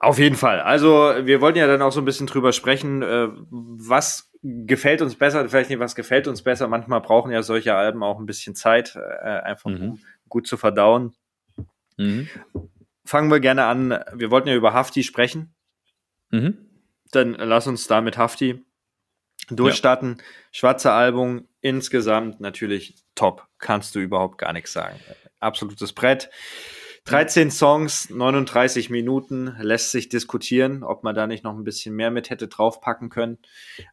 Auf jeden Fall. Also wir wollten ja dann auch so ein bisschen drüber sprechen, äh, was gefällt uns besser, vielleicht nicht, was gefällt uns besser. Manchmal brauchen ja solche Alben auch ein bisschen Zeit, äh, einfach Mhm. um gut zu verdauen. Mhm. Fangen wir gerne an. Wir wollten ja über Hafti sprechen. Mhm. Dann lass uns da mit Hafti durchstarten. Schwarze Album insgesamt natürlich top. Kannst du überhaupt gar nichts sagen. Absolutes Brett. 13 Songs, 39 Minuten, lässt sich diskutieren, ob man da nicht noch ein bisschen mehr mit hätte draufpacken können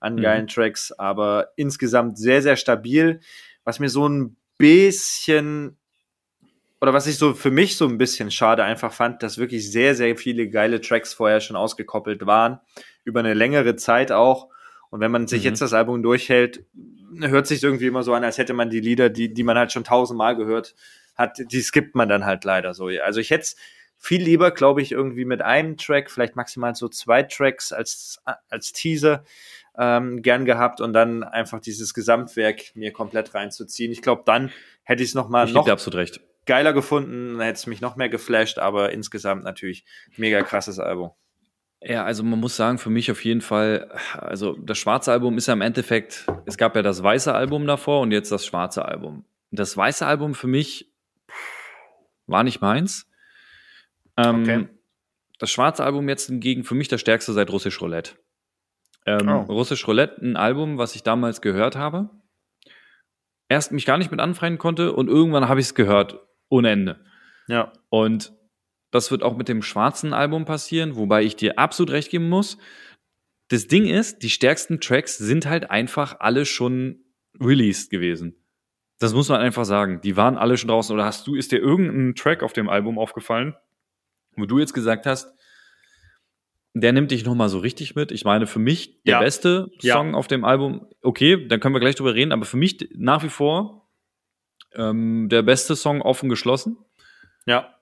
an Mhm. geilen Tracks, aber insgesamt sehr, sehr stabil. Was mir so ein bisschen oder was ich so für mich so ein bisschen schade einfach fand, dass wirklich sehr, sehr viele geile Tracks vorher schon ausgekoppelt waren, über eine längere Zeit auch. Und wenn man sich Mhm. jetzt das Album durchhält, hört sich irgendwie immer so an, als hätte man die Lieder, die, die man halt schon tausendmal gehört hat, die skippt man dann halt leider so. Also ich hätte es viel lieber, glaube ich, irgendwie mit einem Track, vielleicht maximal so zwei Tracks als, als Teaser ähm, gern gehabt und dann einfach dieses Gesamtwerk mir komplett reinzuziehen. Ich glaube, dann hätte ich es noch mal Ich noch absolut recht. Geiler gefunden, dann hätte es mich noch mehr geflasht, aber insgesamt natürlich mega krasses Album. Ja, also man muss sagen, für mich auf jeden Fall, also das schwarze Album ist ja im Endeffekt, es gab ja das weiße Album davor und jetzt das schwarze Album. Das weiße Album für mich war nicht meins. Ähm, Okay. Das schwarze Album jetzt hingegen für mich das stärkste seit Russisch Roulette. Ähm, Oh. Russisch Roulette, ein Album, was ich damals gehört habe. Erst mich gar nicht mit anfreunden konnte und irgendwann habe ich es gehört, ohne Ende. Ja. Und das wird auch mit dem schwarzen Album passieren, wobei ich dir absolut recht geben muss. Das Ding ist, die stärksten Tracks sind halt einfach alle schon released gewesen. Das muss man einfach sagen. Die waren alle schon draußen. Oder hast du, ist dir irgendein Track auf dem Album aufgefallen, wo du jetzt gesagt hast, der nimmt dich nochmal so richtig mit? Ich meine, für mich der Ja. beste Ja. Song auf dem Album, okay, dann können wir gleich drüber reden, aber für mich nach wie vor ähm, der beste Song offen geschlossen. Ja.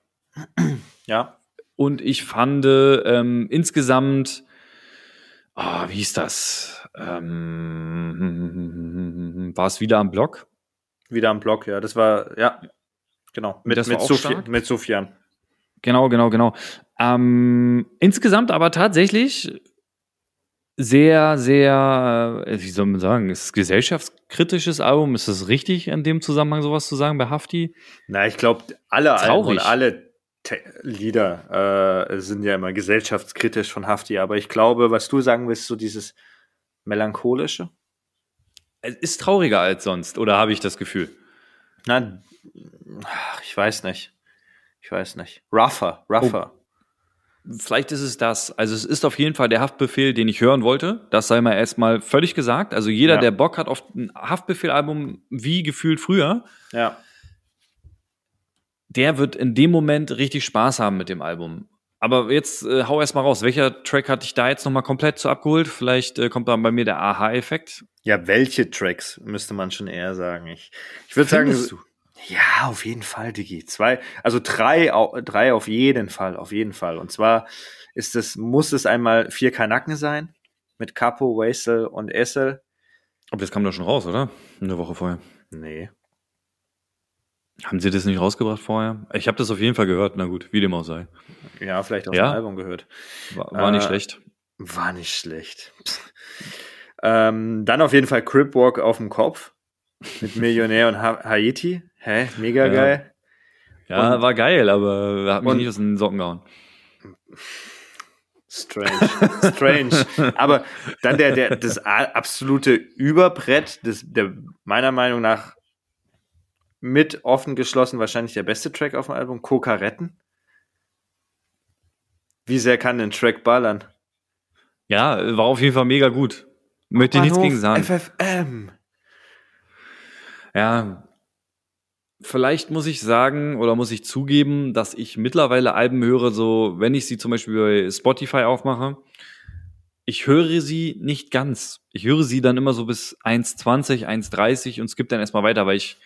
Ja. Und ich fand ähm, insgesamt, ah, wie hieß das? Ähm, war es wieder am Block? Wieder am Block, ja. Das war, ja. Genau. Mit, mit, stark? mit Sufjan. Genau, genau, genau. Ähm, insgesamt aber tatsächlich sehr, sehr, äh, wie soll man sagen, ist es gesellschaftskritisches Album? Ist es richtig, in dem Zusammenhang sowas zu sagen bei Hafti? Na, ich glaube, alle Alben Traurig. und alle Te Lieder äh, sind ja immer gesellschaftskritisch von Hafti, aber ich glaube, was du sagen willst, so dieses melancholische. Es ist trauriger als sonst, oder habe ich das Gefühl? Na, ich weiß nicht. Ich weiß nicht. Rougher, rougher. Vielleicht ist es das. Also es ist auf jeden Fall der Haftbefehl, den ich hören wollte. Das sei mal erstmal völlig gesagt. Also jeder, Ja. der Bock hat auf ein Haftbefehl-Album, wie gefühlt früher, Ja. der wird in dem Moment richtig Spaß haben mit dem Album. Aber jetzt äh, hau erst mal raus. Welcher Track hat dich da jetzt nochmal komplett zu abgeholt? Vielleicht äh, kommt dann bei mir der Aha-Effekt. Ja, welche Tracks müsste man schon eher sagen? Ich, ich würde sagen, du? Ja, auf jeden Fall, Digi. Zwei, also drei, drei auf jeden Fall, auf jeden Fall. Und zwar ist es, muss es einmal vier Kanaken sein mit Capo, Wasel und Essel. Aber das kam doch schon raus, oder? Eine Woche vorher. Nee. Haben sie das nicht rausgebracht vorher? Ich habe das auf jeden Fall gehört. Na gut, wie dem auch sei. Ja, vielleicht aus Ja? dem Album gehört. War, war nicht Äh, schlecht. War nicht schlecht. Ähm, dann auf jeden Fall Cripwalk auf dem Kopf mit Millionär und ha Haiti. Hä? Mega Ja. geil. Ja, und- war geil, aber hat mich nicht aus den Socken gehauen. Strange. Strange. Aber dann der, der, das absolute Überbrett, das, der meiner Meinung nach mit offen geschlossen wahrscheinlich der beste Track auf dem Album, Kokaretten. Wie sehr kann ein Track ballern? Ja, war auf jeden Fall mega gut. Möchte ich nichts gegen sagen. FFM. Ja, vielleicht muss ich sagen oder muss ich zugeben, dass ich mittlerweile Alben höre, so wenn ich sie zum Beispiel bei Spotify aufmache, ich höre sie nicht ganz. Ich höre sie dann immer so bis 1,20, 1,30 und skippe dann erstmal weiter, weil ich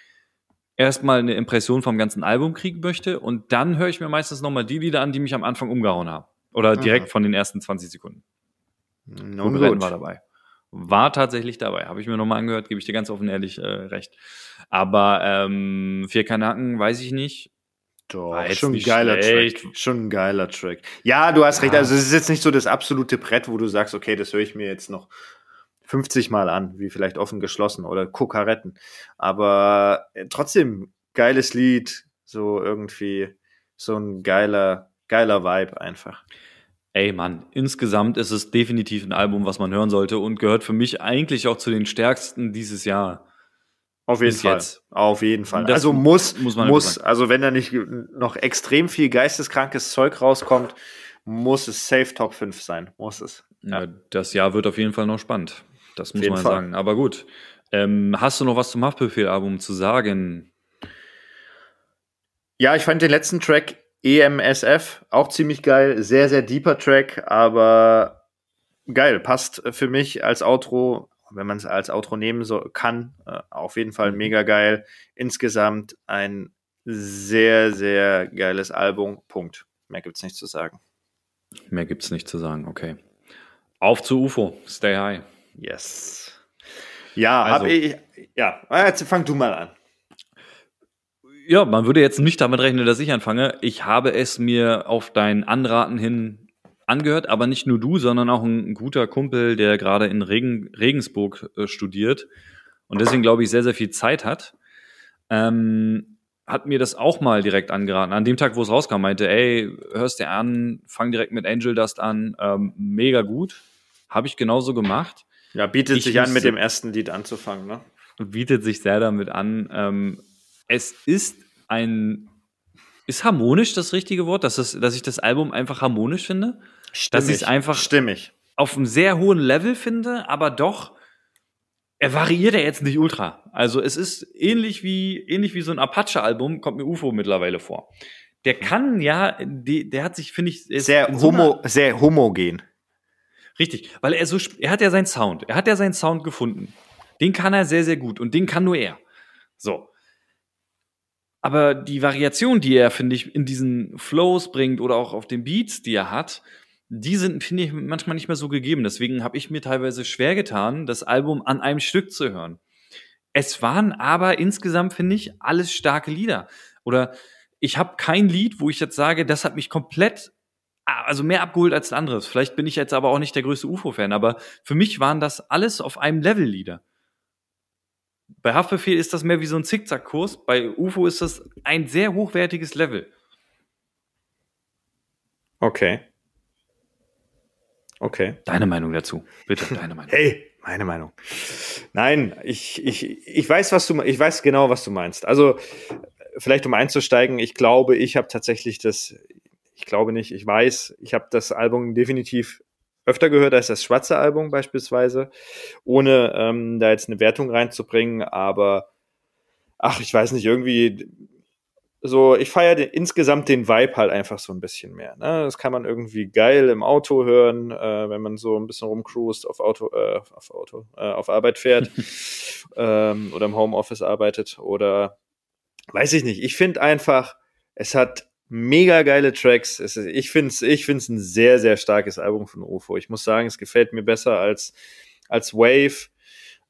erstmal eine Impression vom ganzen Album kriegen möchte und dann höre ich mir meistens nochmal die Lieder an, die mich am Anfang umgehauen haben. Oder direkt Mhm. von den ersten 20 Sekunden. Gut. war dabei. War tatsächlich dabei. Habe ich mir nochmal angehört, gebe ich dir ganz offen ehrlich äh, recht. Aber ähm, vier Kanaken weiß ich nicht. Doch, War schon ein geiler schlecht. Track. Schon ein geiler Track. Ja, du hast recht. Ja. Also, es ist jetzt nicht so das absolute Brett, wo du sagst, okay, das höre ich mir jetzt noch 50 Mal an, wie vielleicht offen geschlossen oder Kokaretten. Aber äh, trotzdem geiles Lied, so irgendwie so ein geiler, geiler Vibe einfach. Ey Mann, insgesamt ist es definitiv ein Album, was man hören sollte und gehört für mich eigentlich auch zu den stärksten dieses Jahr. Auf jeden Bis Fall. jetzt. Auf jeden Fall. Das also muss, muss man muss, also wenn da nicht noch extrem viel geisteskrankes Zeug rauskommt, muss es safe Top 5 sein. Muss es. Ja. Das Jahr wird auf jeden Fall noch spannend. Das muss man Fall. sagen. Aber gut. Ähm, hast du noch was zum Haftbefehl-Album zu sagen? Ja, ich fand den letzten Track EMSF auch ziemlich geil. Sehr, sehr deeper Track, aber geil. Passt für mich als Outro, wenn man es als Outro nehmen so, kann. Äh, auf jeden Fall Mhm. mega geil. Insgesamt ein sehr, sehr geiles Album. Punkt. Mehr gibt's nicht zu sagen. Mehr gibt's nicht zu sagen, okay. Auf zu UFO, stay high. Yes. Ja, Also- hab ich. Ja, jetzt fang du mal an. Ja, man würde jetzt nicht damit rechnen, dass ich anfange. Ich habe es mir auf dein Anraten hin angehört, aber nicht nur du, sondern auch ein guter Kumpel, der gerade in Regen, Regensburg äh, studiert und deswegen, glaube ich, sehr, sehr viel Zeit hat. Ähm, hat mir das auch mal direkt angeraten. An dem Tag, wo es rauskam, meinte, ey, hörst dir an, fang direkt mit Angel Dust an. Ähm, mega gut. Habe ich genauso gemacht. Ja, bietet Ich sich an, mit dem ersten Lied anzufangen, ne? bietet sich sehr damit an. Ähm, es ist ein. Ist harmonisch das richtige Wort, dass, es, dass ich das Album einfach harmonisch finde? Dass ich's einfach- Stimmig. Auf einem sehr hohen Level finde, aber doch. Er variiert ja jetzt nicht ultra. Also es ist ähnlich wie, ähnlich wie so ein Apache-Album, kommt mir UFO mittlerweile vor. Der kann ja, die, der hat sich, finde ich, Sehr, so homo, sehr homogen. Richtig, weil er so, er hat ja seinen Sound, er hat ja seinen Sound gefunden. Den kann er sehr, sehr gut und den kann nur er. So. Aber die Variation, die er, finde ich, in diesen Flows bringt oder auch auf den Beats, die er hat, die sind, finde ich, manchmal nicht mehr so gegeben. Deswegen habe ich mir teilweise schwer getan, das Album an einem Stück zu hören. Es waren aber insgesamt, finde ich, alles starke Lieder. Oder ich habe kein Lied, wo ich jetzt sage, das hat mich komplett, also mehr abgeholt als ein anderes. Vielleicht bin ich jetzt aber auch nicht der größte UFO-Fan, aber für mich waren das alles auf einem Level Lieder. Bei Haftbefehl ist das mehr wie so ein Zickzackkurs. Bei UFO ist das ein sehr hochwertiges Level. Okay. Okay. Deine Meinung dazu, bitte, deine Meinung. Hey, meine Meinung. Nein, ich, ich, ich weiß, was du, ich weiß genau, was du meinst. Also, vielleicht um einzusteigen, ich glaube, ich habe tatsächlich das, ich glaube nicht, ich weiß, ich habe das Album definitiv öfter gehört als das schwarze Album beispielsweise, ohne ähm, da jetzt eine Wertung reinzubringen, aber ach, ich weiß nicht, irgendwie so, ich feiere den, insgesamt den Vibe halt einfach so ein bisschen mehr. Ne? Das kann man irgendwie geil im Auto hören, äh, wenn man so ein bisschen rumcruist, auf Auto, äh, auf Auto, äh, auf Arbeit fährt ähm, oder im Homeoffice arbeitet oder weiß ich nicht. Ich finde einfach, es hat mega geile Tracks. Ist, ich finde es ich find's ein sehr, sehr starkes Album von UFO. Ich muss sagen, es gefällt mir besser als, als Wave.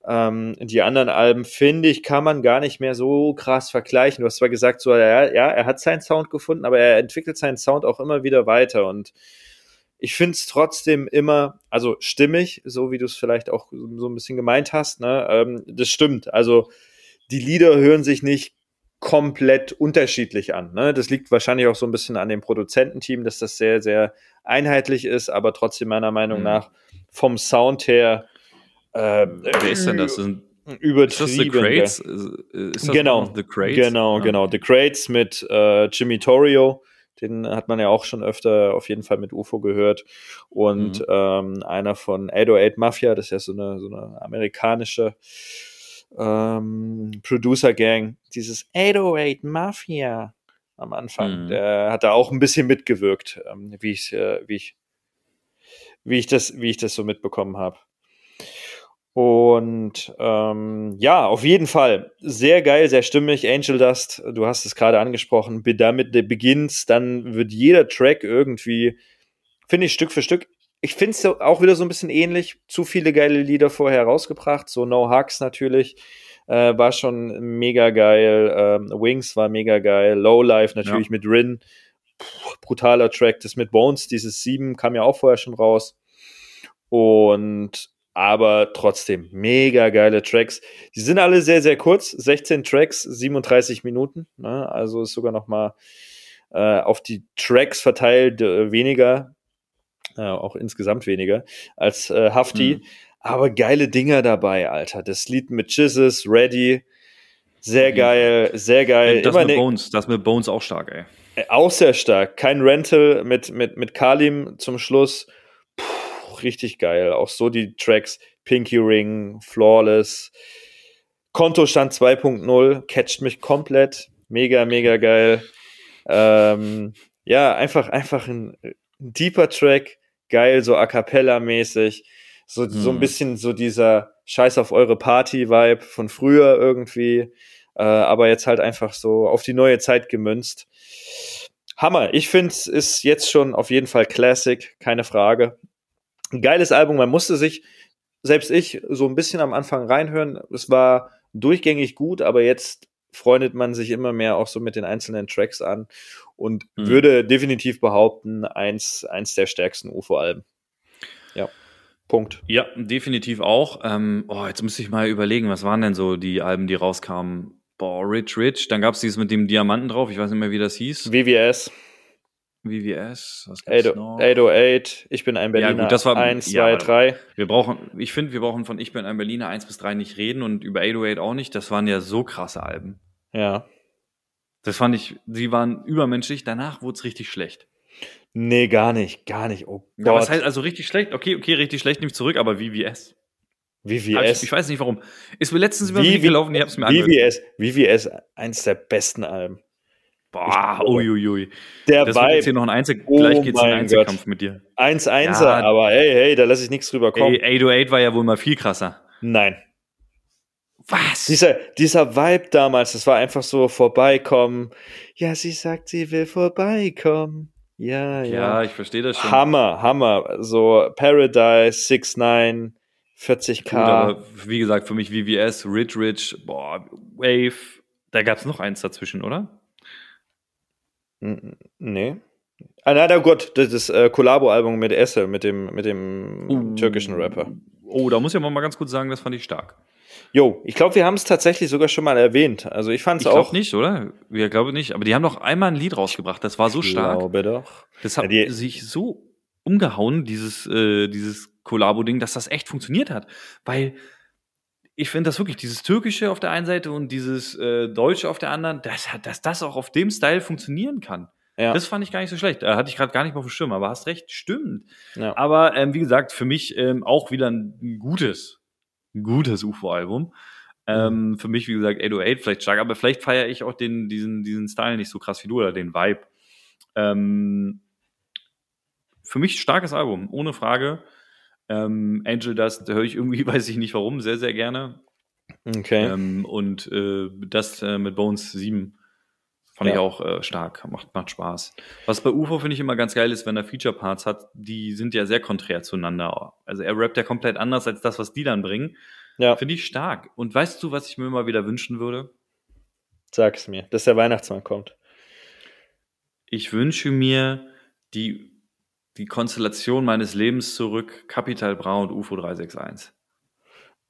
Ähm, die anderen Alben, finde ich, kann man gar nicht mehr so krass vergleichen. Du hast zwar gesagt, so, ja, ja, er hat seinen Sound gefunden, aber er entwickelt seinen Sound auch immer wieder weiter und ich finde es trotzdem immer, also stimmig, so wie du es vielleicht auch so ein bisschen gemeint hast, ne? Ähm, das stimmt. Also die Lieder hören sich nicht komplett unterschiedlich an. Ne? Das liegt wahrscheinlich auch so ein bisschen an dem Produzententeam, dass das sehr, sehr einheitlich ist, aber trotzdem meiner Meinung Mhm. nach vom Sound her äh, Wer ist denn das? Sind, übertrieben. ist das The Crates? Genau, The Crates? Genau, Ja. genau. The Crates mit äh, Jimmy Torrio, den hat man ja auch schon öfter auf jeden Fall mit UFO gehört. Und Mhm. ähm, einer von 808 Mafia, das ist ja so eine, so eine amerikanische ähm, Producer-Gang. Dieses 808 Mafia am Anfang, Mhm. der hat da auch ein bisschen mitgewirkt, ähm, wie ich, äh, wie ich, wie ich das, wie ich das so mitbekommen habe. Und ähm, ja, auf jeden Fall sehr geil, sehr stimmig. Angel Dust, du hast es gerade angesprochen. Damit beginnt, dann wird jeder Track irgendwie, finde ich, Stück für Stück. Ich finde es auch wieder so ein bisschen ähnlich. Zu viele geile Lieder vorher rausgebracht. So No Hugs natürlich. äh, war schon mega geil. Ähm, Wings war mega geil. Lowlife natürlich Ja. mit Rin. Puh, brutaler Track. Das mit Bones, dieses 7 kam ja auch vorher schon raus. Und aber trotzdem mega geile Tracks. Die sind alle sehr, sehr kurz. 16 Tracks, 37 Minuten. Ne? Also ist sogar noch mal äh, auf die Tracks verteilt äh, weniger, äh, auch insgesamt weniger als äh, Hafti. Mhm. Aber geile Dinger dabei, Alter. Das Lied mit Jesus, Ready, sehr Mhm. geil, sehr geil. das Immer mit ne, Bones, das mit Bones auch stark, ey. äh, auch sehr stark. Kein Rental mit, mit, mit Kalim zum Schluss. Puh, richtig geil. Auch so die Tracks Pinky Ring, Flawless. Kontostand 2.0 catcht mich komplett. Mega, mega geil. Ähm, ja, einfach, einfach ein, ein deeper Track. Geil, so a cappella-mäßig. So, so ein Hm. bisschen so dieser Scheiß auf eure Party-Vibe von früher irgendwie. Äh, aber jetzt halt einfach so auf die neue Zeit gemünzt. Hammer. Ich finde, es ist jetzt schon auf jeden Fall Classic, keine Frage. Ein geiles Album. Man musste sich, selbst ich, so ein bisschen am Anfang reinhören. Es war durchgängig gut, aber jetzt freundet man sich immer mehr auch so mit den einzelnen Tracks an und Mhm. würde definitiv behaupten, eins, eins der stärksten UFO-Alben. Ja. Punkt. Ja, definitiv auch. Ähm, oh, jetzt müsste ich mal überlegen, was waren denn so die Alben, die rauskamen? Boah, Rich Rich. Dann gab es dieses mit dem Diamanten drauf. Ich weiß nicht mehr, wie das hieß. VVS, VVS. Was gibt's 808, noch? 808, ich bin ein Berliner. gut, das war- 1, ja, 2, aber- 3. Wir brauchen, ich finde, wir brauchen von Ich bin ein Berliner 1 bis 3 nicht reden und über 808 auch nicht. Das waren ja so krasse Alben. Ja. Das fand ich, sie waren übermenschlich. Danach wurde es richtig schlecht. Nee, gar nicht, gar nicht. Oh Ja, Gott. was heißt also richtig schlecht? Okay, okay, richtig schlecht nehme ich zurück, aber VVS. Hab Ich, VVS. ich weiß nicht warum. Ist mir letztens über den gelaufen, ich hab's mir angehört. VVS, VVS, eins der besten Alben. Boah, uiuiui. Der Das wird jetzt hier Vibe, noch ein Einzel Oh gleich geht's in einen Einzelkampf mit dir. 1-1er, Ja. aber hey, hey, da lasse ich nichts drüber kommen. Ey, 808 war ja wohl mal viel krasser. Nein. Was? Dieser, dieser Vibe damals, das war einfach so vorbeikommen. Ja, sie sagt, sie will vorbeikommen. Ja, ja, ja. ich verstehe das schon. Hammer, Hammer. So Paradise, 6-9, 40k. Gut, aber wie gesagt, für mich VVS, Rich Rich, boah, Wave, da gab's noch eins dazwischen, oder? Nee. Ah, nein, oh Gott, das ist äh, Kollabo-Album mit Esse, mit dem, mit dem Uh. türkischen Rapper. Oh, da muss ich aber mal ganz kurz sagen, das fand ich stark. Jo, ich glaube, wir haben es tatsächlich sogar schon mal erwähnt. Also ich fand Ich es glaube auch. nicht, oder? Wir glaube nicht. Aber die haben doch einmal ein Lied rausgebracht. Das war so stark. glaube doch. Das hat Ja, sich so umgehauen, dieses, äh, dieses Kollabo-Ding, dass das echt funktioniert hat. Weil ich finde das wirklich, dieses Türkische auf der einen Seite und dieses äh, Deutsche auf der anderen, dass, dass das auch auf dem Style funktionieren kann. Ja. Das fand ich gar nicht so schlecht. Da hatte ich gerade gar nicht mal auf dem Schirm, aber hast recht, stimmt. ja. Aber ähm, wie gesagt, für mich ähm, auch wieder ein, ein gutes, ein gutes UFO-Album. Ähm, für mich, wie gesagt, 808 vielleicht stark, aber vielleicht feiere ich auch den, diesen, diesen Style nicht so krass wie du oder den Vibe. Ähm, für mich starkes Album, ohne Frage. Ähm, Angel Dust höre ich irgendwie, weiß ich nicht warum, sehr, sehr gerne. Okay. Ähm, und äh, das äh, mit Bones 7 fand Ja. ich auch äh, stark, macht, macht Spaß. Was bei UFO finde ich immer ganz geil ist, wenn er Feature-Parts hat, die sind ja sehr konträr zueinander. Also er rappt ja komplett anders als das, was die dann bringen. ja, Finde ich stark. Und weißt du, was ich mir immer wieder wünschen würde? sag's mir, dass der Weihnachtsmann kommt. Ich wünsche mir die, die Konstellation meines Lebens zurück, Capital Bra und UFO 361.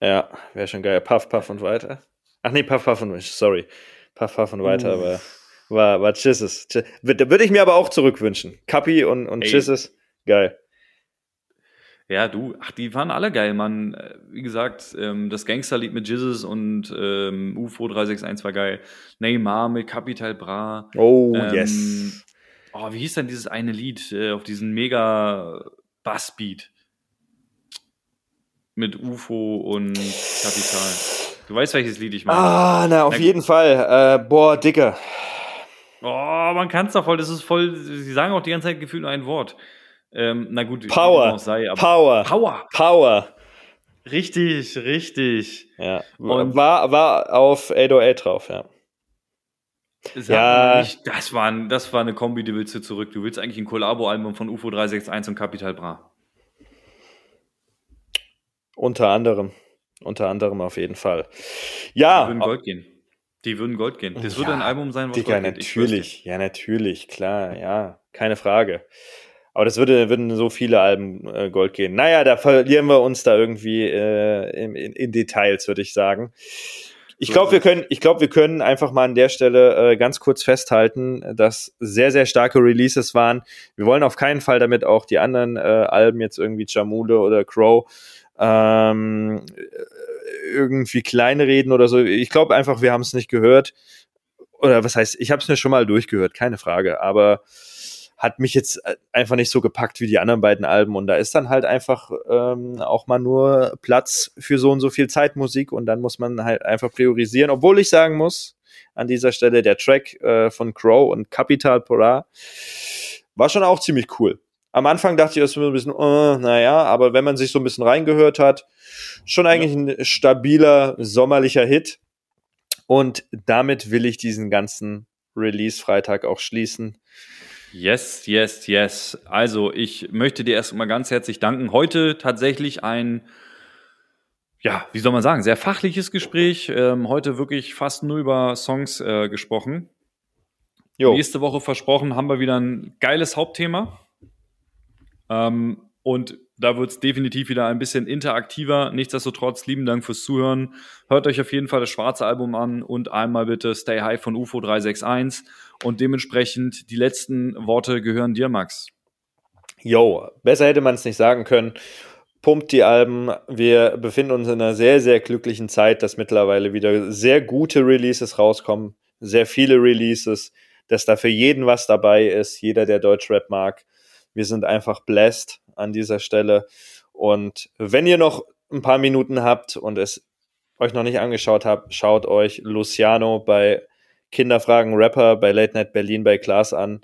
Ja, wäre schon geil. Puff, Puff und weiter. Ach nee, Puff, Puff und sorry. Puff, Puff und weiter, aber war, war Jesus. Da würde ich mir aber auch zurückwünschen. Kapi und, und Ey. Jesus, geil. Ja, du, ach, die waren alle geil, Mann. Äh, Wie gesagt, ähm, das Gangsterlied mit Jizzes und ähm, UFO 361 war geil. Neymar mit Capital Bra. Oh, Ähm, yes. Oh, wie hieß denn dieses eine Lied äh, auf diesen mega Bassbeat? Mit UFO und Kapital. Du weißt, welches Lied ich meine. Ah, na, auf Na, jeden Fall. Äh, boah, Dicker. Oh, man kann es doch voll, das ist voll, sie sagen auch die ganze Zeit gefühlt nur ein Wort. Ähm, na gut, Power. sei, aber Power. Power. Power. Richtig, richtig. Ja. Und- war, war auf 808 drauf, ja. Sag Ja. nicht, das, war, das war eine Kombi, die willst du zurück. Du willst eigentlich ein Kollabo-Album von UFO 361 und Capital Bra. Unter anderem. unter anderem auf jeden Fall. Ja. Die würden Gold gehen. Die würden Gold gehen. Das Ja, würde ein Album sein, was Digga, Gold natürlich. Ja, natürlich, klar, ja, keine Frage. Aber das würde, würden so viele Alben äh, Gold gehen. Naja, da verlieren wir uns da irgendwie äh, in, in, in Details, würde ich sagen. Ich glaube, wir es. können, ich glaube, wir können einfach mal an der Stelle äh, ganz kurz festhalten, dass sehr, sehr starke Releases waren. Wir wollen auf keinen Fall damit auch die anderen äh, Alben jetzt irgendwie Jamule oder Crow ähm, äh, irgendwie kleinreden oder so. Ich glaube einfach, wir haben es nicht gehört. Oder was heißt, ich habe es mir schon mal durchgehört, keine Frage. Aber hat mich jetzt äh, einfach nicht so gepackt wie die anderen beiden Alben. Und da ist dann halt einfach ähm, auch mal nur Platz für so und so viel Zeitmusik. Und dann muss man halt einfach priorisieren. Obwohl ich sagen muss, an dieser Stelle der Track äh, von Crow und Capital Polar war schon auch ziemlich cool. Am Anfang dachte ich, das ist ein bisschen, äh, naja, aber wenn man sich so ein bisschen reingehört hat, schon eigentlich ein stabiler sommerlicher Hit. Und damit will ich diesen ganzen Release-Freitag auch schließen. Yes, yes, yes. Also, ich möchte dir erstmal ganz herzlich danken. Heute tatsächlich ein, ja, wie soll man sagen, sehr fachliches Gespräch. Ähm, heute wirklich fast nur über Songs äh, gesprochen. Jo, Nächste Woche versprochen, haben wir wieder ein geiles Hauptthema. Ähm, und da wird es definitiv wieder ein bisschen interaktiver. Nichtsdestotrotz, lieben Dank fürs Zuhören. Hört euch auf jeden Fall das schwarze Album an und einmal bitte Stay High von UFO 361. Und dementsprechend die letzten Worte gehören dir, Max. yo, besser hätte man es nicht sagen können. Pumpt die Alben. Wir befinden uns in einer sehr, sehr glücklichen Zeit, dass mittlerweile wieder sehr gute Releases rauskommen. Sehr viele Releases, dass da für jeden was dabei ist. Jeder, der Deutschrap mag. Wir sind einfach blessed an dieser Stelle. Und wenn ihr noch ein paar Minuten habt und es euch noch nicht angeschaut habt, schaut euch Luciano bei Kinderfragen Rapper bei Late Night Berlin bei Klaas an.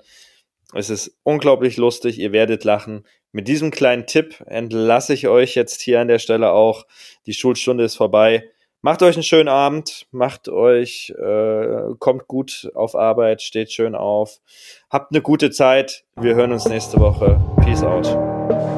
Es ist unglaublich lustig, ihr werdet lachen. Mit diesem kleinen Tipp entlasse ich euch jetzt hier an der Stelle auch. Die Schulstunde ist vorbei. Macht euch einen schönen Abend, macht euch, äh, kommt gut auf Arbeit, steht schön auf. Habt eine gute Zeit. Wir hören uns nächste Woche. Peace out.